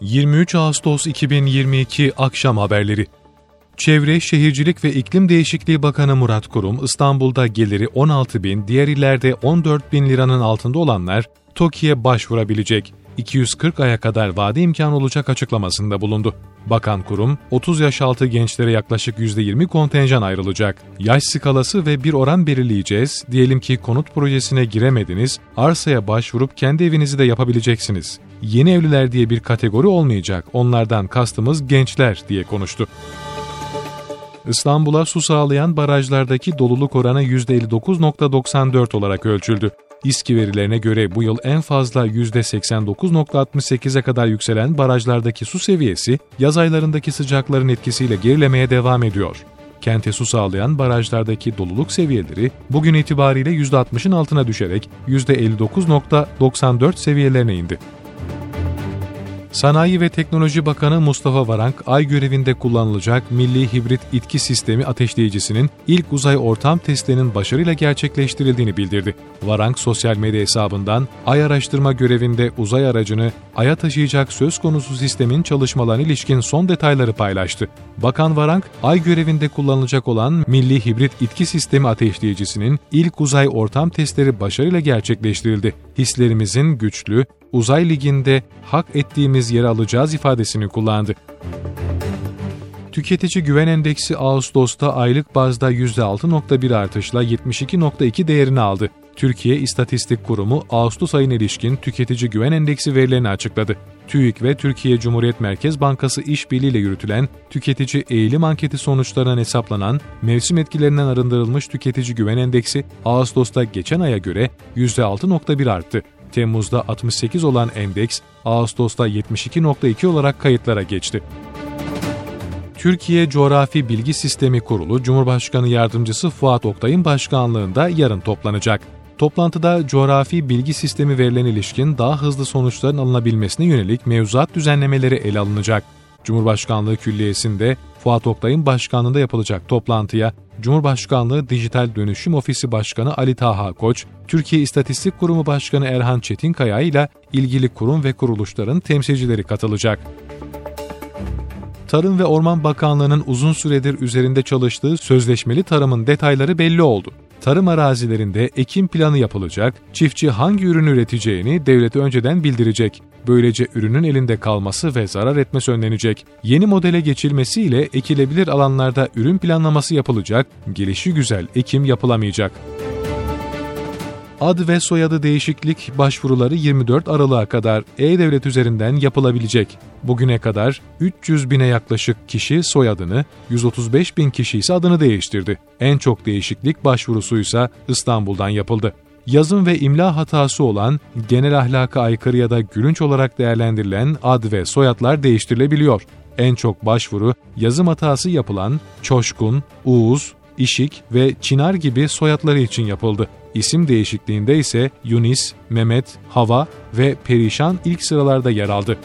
23 Ağustos 2022 Akşam Haberleri Çevre, Şehircilik ve İklim Değişikliği Bakanı Murat Kurum, İstanbul'da geliri 16 bin, diğer illerde 14 bin liranın altında olanlar TOKİ'ye başvurabilecek. 240 aya kadar vade imkanı olacak açıklamasında bulundu. Bakan kurum, 30 yaş altı gençlere yaklaşık %20 kontenjan ayrılacak. Yaş skalası ve bir oran belirleyeceğiz. Diyelim ki konut projesine giremediniz, arsaya başvurup kendi evinizi de yapabileceksiniz. Yeni evliler diye bir kategori olmayacak. Onlardan kastımız gençler diye konuştu. İstanbul'a su sağlayan barajlardaki doluluk oranı %59.94 olarak ölçüldü. İSKİ verilerine göre bu yıl en fazla %89.68'e kadar yükselen barajlardaki su seviyesi, yaz aylarındaki sıcakların etkisiyle gerilemeye devam ediyor. Kente su sağlayan barajlardaki doluluk seviyeleri bugün itibariyle %60'ın altına düşerek %59.94 seviyelerine indi. Sanayi ve Teknoloji Bakanı Mustafa Varank, ay görevinde kullanılacak Milli Hibrit İtki Sistemi ateşleyicisinin ilk uzay ortam testlerinin başarıyla gerçekleştirildiğini bildirdi. Varank, sosyal medya hesabından ay araştırma görevinde uzay aracını aya taşıyacak söz konusu sistemin çalışmalarına ilişkin son detayları paylaştı. Bakan Varank, ay görevinde kullanılacak olan Milli Hibrit İtki Sistemi ateşleyicisinin ilk uzay ortam testleri başarıyla gerçekleştirildi. Hislerimizin güçlü, uzay liginde hak ettiğimiz yeri alacağız ifadesini kullandı. Tüketici Güven Endeksi Ağustos'ta aylık bazda %6.1 artışla 72.2 değerini aldı. Türkiye İstatistik Kurumu Ağustos ayına ilişkin Tüketici Güven Endeksi verilerini açıkladı. TÜİK ve Türkiye Cumhuriyet Merkez Bankası işbirliğiyle yürütülen tüketici eğilim anketi sonuçlarından hesaplanan mevsim etkilerinden arındırılmış tüketici güven endeksi Ağustos'ta geçen aya göre %6.1 arttı. Temmuz'da 68 olan endeks Ağustos'ta 72.2 olarak kayıtlara geçti. Türkiye Coğrafi Bilgi Sistemi Kurulu Cumhurbaşkanı Yardımcısı Fuat Oktay'ın başkanlığında yarın toplanacak. Toplantıda coğrafi bilgi sistemi verilen ilişkin daha hızlı sonuçların alınabilmesine yönelik mevzuat düzenlemeleri ele alınacak. Cumhurbaşkanlığı Külliyesi'nde Fuat Oktay'ın başkanlığında yapılacak toplantıya Cumhurbaşkanlığı Dijital Dönüşüm Ofisi Başkanı Ali Taha Koç, Türkiye İstatistik Kurumu Başkanı Erhan Çetinkaya ile ilgili kurum ve kuruluşların temsilcileri katılacak. Tarım ve Orman Bakanlığı'nın uzun süredir üzerinde çalıştığı sözleşmeli tarımın detayları belli oldu. Tarım arazilerinde ekim planı yapılacak, çiftçi hangi ürünü üreteceğini devlete önceden bildirecek. Böylece ürünün elinde kalması ve zarar etmesi önlenecek. Yeni modele geçilmesiyle ekilebilir alanlarda ürün planlaması yapılacak, gelişi güzel ekim yapılamayacak. Ad ve soyadı değişiklik başvuruları 24 Aralık'a kadar E-Devlet üzerinden yapılabilecek. Bugüne kadar 300 bine yaklaşık kişi soyadını, 135 bin kişi ise adını değiştirdi. En çok değişiklik başvurusuysa İstanbul'dan yapıldı. Yazım ve imla hatası olan, genel ahlaka aykırı ya da gülünç olarak değerlendirilen ad ve soyadlar değiştirilebiliyor. En çok başvuru yazım hatası yapılan Çoşkun, Uğuz, İşik ve Çınar gibi soyadları için yapıldı. İsim değişikliğinde ise Yunis, Mehmet, Hava ve Perişan ilk sıralarda yer aldı.